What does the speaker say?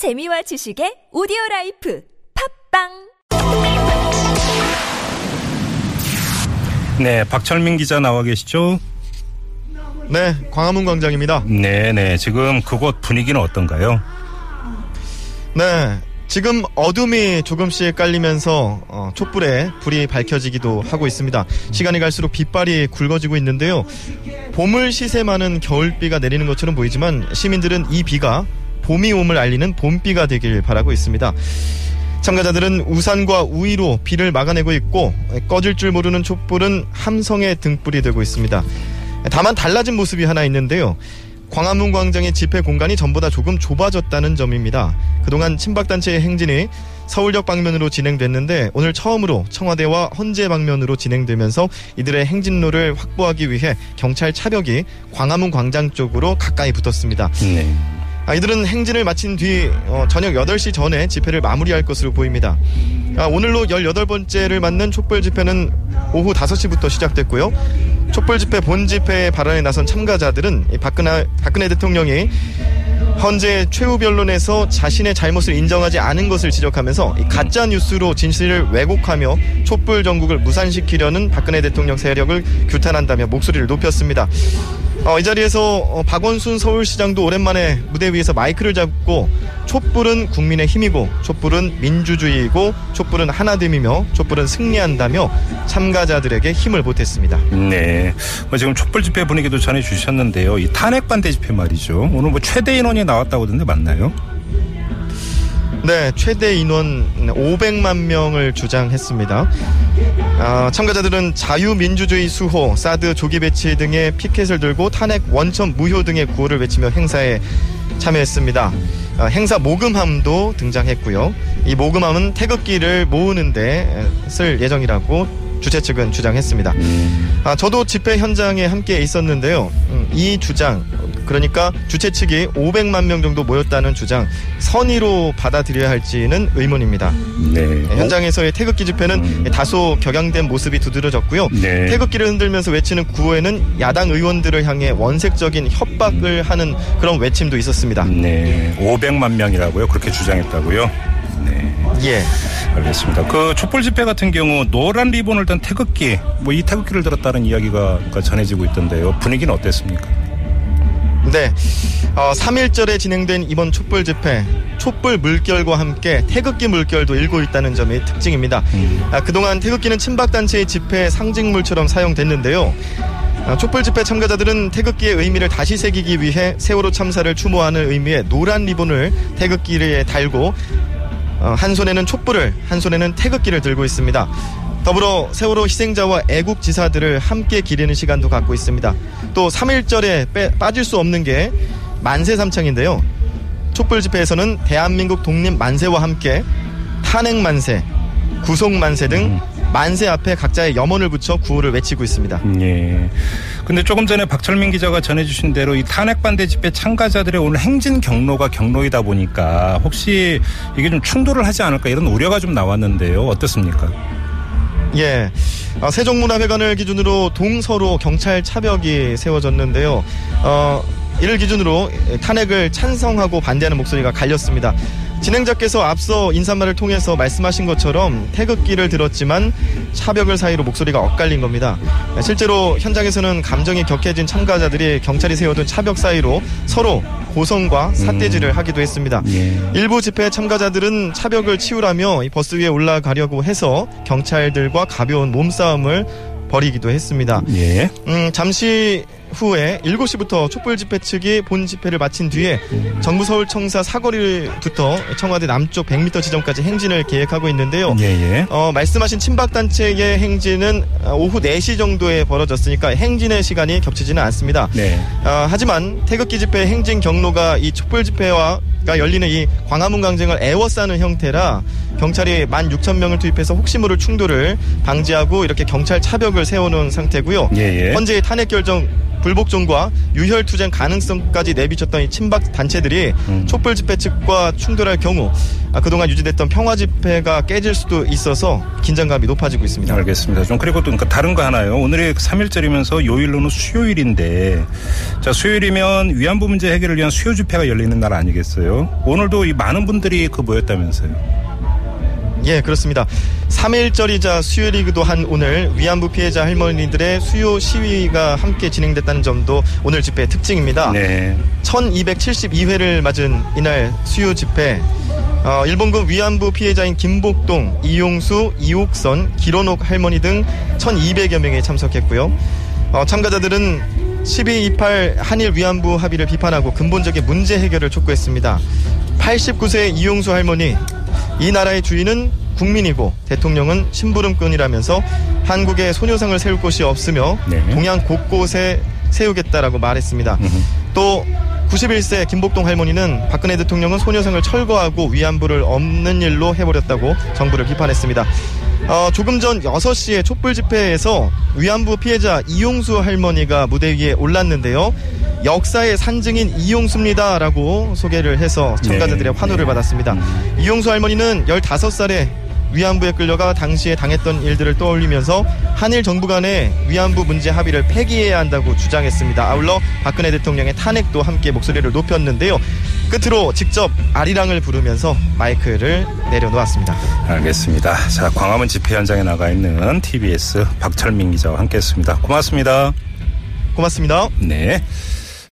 재미와 지식의 오디오 라이프 팟빵 네, 박철민 기자 나와 계시죠? 네, 광화문 광장입니다. 네, 네. 지금 그곳 분위기는 어떤가요? 네, 지금 어둠이 조금씩 깔리면서 어, 촛불에 불이 밝혀지기도 하고 있습니다. 시간이 갈수록 빗발이 굵어지고 있는데요. 봄을 시샘하는 겨울비가 내리는 것처럼 보이지만 시민들은 이 비가 봄이 옴을 알리는 봄비가 되길 바라고 있습니다. 참가자들은 우산과 우위로 비를 막아내고 있고 꺼질 줄 모르는 촛불은 함성의 등불이 되고 있습니다. 다만 달라진 모습이 하나 있는데요. 광화문 광장의 집회 공간이 전보다 조금 좁아졌다는 점입니다. 그동안 친박단체의 행진이 서울역 방면으로 진행됐는데 오늘 처음으로 청와대와 헌재 방면으로 진행되면서 이들의 행진로를 확보하기 위해 경찰 차벽이 광화문 광장 쪽으로 가까이 붙었습니다. 네. 아, 이들은 행진을 마친 뒤 어, 저녁 8시 전에 집회를 마무리할 것으로 보입니다. 아, 오늘로 18번째를 맞는 촛불 집회는 오후 5시부터 시작됐고요. 촛불 집회 본 집회에 발언에 나선 참가자들은 이 박근혜, 박근혜 대통령이 현재 최후 변론에서 자신의 잘못을 인정하지 않은 것을 지적하면서 이 가짜 뉴스로 진실을 왜곡하며 촛불 전국을 무산시키려는 박근혜 대통령 세력을 규탄한다며 목소리를 높였습니다. 어, 이 자리에서 어, 박원순 서울시장도 오랜만에 무대 위에서 마이크를 잡고 촛불은 국민의 힘이고 촛불은 민주주의이고 촛불은 하나됨이며 촛불은 승리한다며 참가자들에게 힘을 보탰습니다. 네. 뭐 지금 촛불 집회 분위기도 전해 주셨는데요. 이 탄핵 반대 집회 말이죠. 오늘 뭐 최대 인원이 나왔다고 하던데 맞나요? 네, 최대 인원 500만 명을 주장했습니다. 아, 참가자들은 자유민주주의 수호, 사드 조기 배치 등의 피켓을 들고 탄핵 원천 무효 등의 구호를 외치며 행사에 참여했습니다. 아, 행사 모금함도 등장했고요. 이 모금함은 태극기를 모으는데 쓸 예정이라고 주최 측은 주장했습니다. 아, 저도 집회 현장에 함께 있었는데요. 음, 이 주장, 그러니까 주최 측이 500만 명 정도 모였다는 주장, 선의로 받아들여야 할지는 의문입니다. 네. 현장에서의 태극기 집회는 다소 격양된 모습이 두드러졌고요. 네. 태극기를 흔들면서 외치는 구호에는 야당 의원들을 향해 원색적인 협박을 하는 그런 외침도 있었습니다. 네. 500만 명이라고요? 그렇게 주장했다고요? 네. 예. 알겠습니다. 그 촛불 집회 같은 경우 노란 리본을 단 태극기, 뭐 이 태극기를 들었다는 이야기가 전해지고 있던데요. 분위기는 어땠습니까? 네. 어, 3일절에 진행된 이번 촛불 집회, 촛불 물결과 함께 태극기 물결도 일고 있다는 점이 특징입니다. 아, 그동안 태극기는 친박단체의 집회 상징물처럼 사용됐는데요. 아, 촛불 집회 참가자들은 태극기의 의미를 다시 새기기 위해 세월호 참사를 추모하는 의미의 노란 리본을 태극기에 달고 어, 한 손에는 촛불을, 한 손에는 태극기를 들고 있습니다. 더불어 세월호 희생자와 애국 지사들을 함께 기리는 시간도 갖고 있습니다. 또 3일절에 빼, 빠질 수 없는 게 만세 삼창인데요. 촛불 집회에서는 대한민국 독립 만세와 함께 탄핵 만세, 구속 만세 등 만세 앞에 각자의 염원을 붙여 구호를 외치고 있습니다. 예. 근데 조금 전에 박철민 기자가 전해주신 대로 이 탄핵 반대 집회 참가자들의 오늘 행진 경로가 경로이다 보니까 혹시 이게 좀 충돌을 하지 않을까 이런 우려가 좀 나왔는데요. 어떻습니까? 예. 아, 세종문화회관을 기준으로 동서로 경찰 차벽이 세워졌는데요. 어, 이를 기준으로 탄핵을 찬성하고 반대하는 목소리가 갈렸습니다. 진행자께서 앞서 인사말을 통해서 말씀하신 것처럼 태극기를 들었지만 차벽을 사이로 목소리가 엇갈린 겁니다. 실제로 현장에서는 감정이 격해진 참가자들이 경찰이 세워둔 차벽 사이로 서로 고성과 삿대질을 하기도 했습니다. 예. 일부 집회 참가자들은 차벽을 치우라며 이 버스 위에 올라가려고 해서 경찰들과 가벼운 몸싸움을 벌이기도 했습니다. 예. 음, 잠시 후에 7시부터 촛불 집회 측이 본 집회를 마친 뒤에 정부 서울청사 사거리부터 청와대 남쪽 100m 지점까지 행진을 계획하고 있는데요. 예, 예. 어, 말씀하신 친박단체의 행진은 어, 오후 4시 정도에 벌어졌으니까 행진의 시간이 겹치지는 않습니다. 네. 어, 하지만 태극기 집회 행진 경로가 이 촛불 집회와 가 열리는 이 광화문 광장을 애워싸는 형태라 경찰이 16,000명을 투입해서 혹시 모를 충돌을 방지하고 이렇게 경찰 차벽을 세워놓은 상태고요. 예, 예. 현재 탄핵 결정 불복종과 유혈투쟁 가능성까지 내비쳤던 이 친박 단체들이 음. 촛불 집회 측과 충돌할 경우 아, 그동안 유지됐던 평화 집회가 깨질 수도 있어서 긴장감이 높아지고 있습니다. 알겠습니다. 좀 그리고 또 그러니까 다른 거 하나요. 오늘이 3일절이면서 요일로는 수요일인데 자 수요일이면 위안부 문제 해결을 위한 수요 집회가 열리는 날 아니겠어요? 오늘도 이 많은 분들이 그 모였다면서요. 예, 그렇습니다. 3일절이자 수요일이기도 한 오늘 위안부 피해자 할머니들의 수요 시위가 함께 진행됐다는 점도 오늘 집회의 특징입니다. 네. 1272회를 맞은 이날 수요 집회 어, 일본군 위안부 피해자인 김복동, 이용수, 이옥선, 기론옥 할머니 등 1200여 명이 참석했고요. 어, 참가자들은 1228 한일 위안부 합의를 비판하고 근본적인 문제 해결을 촉구했습니다. 89세 이용수 할머니 이 나라의 주인은 국민이고 대통령은 심부름꾼이라면서 한국에 소녀상을 세울 곳이 없으며 네. 동양 곳곳에 세우겠다라고 말했습니다. 음흠. 또 91세 김복동 할머니는 박근혜 대통령은 소녀상을 철거하고 위안부를 없는 일로 해버렸다고 정부를 비판했습니다. 어, 조금 전 6시에 촛불 집회에서 위안부 피해자 이용수 할머니가 무대 위에 올랐는데요. 역사의 산증인 이용수입니다라고 소개를 해서 참가자들의 네. 환호를 네. 받았습니다. 이용수 할머니는 15살에 위안부에 끌려가 당시에 당했던 일들을 떠올리면서 한일 정부 간의 위안부 문제 합의를 폐기해야 한다고 주장했습니다. 아울러 박근혜 대통령의 탄핵도 함께 목소리를 높였는데요. 끝으로 직접 아리랑을 부르면서 마이크를 내려놓았습니다. 알겠습니다. 자, 광화문 집회 현장에 나가 있는 TBS 박철민 기자와 함께했습니다. 고맙습니다. 고맙습니다. 네.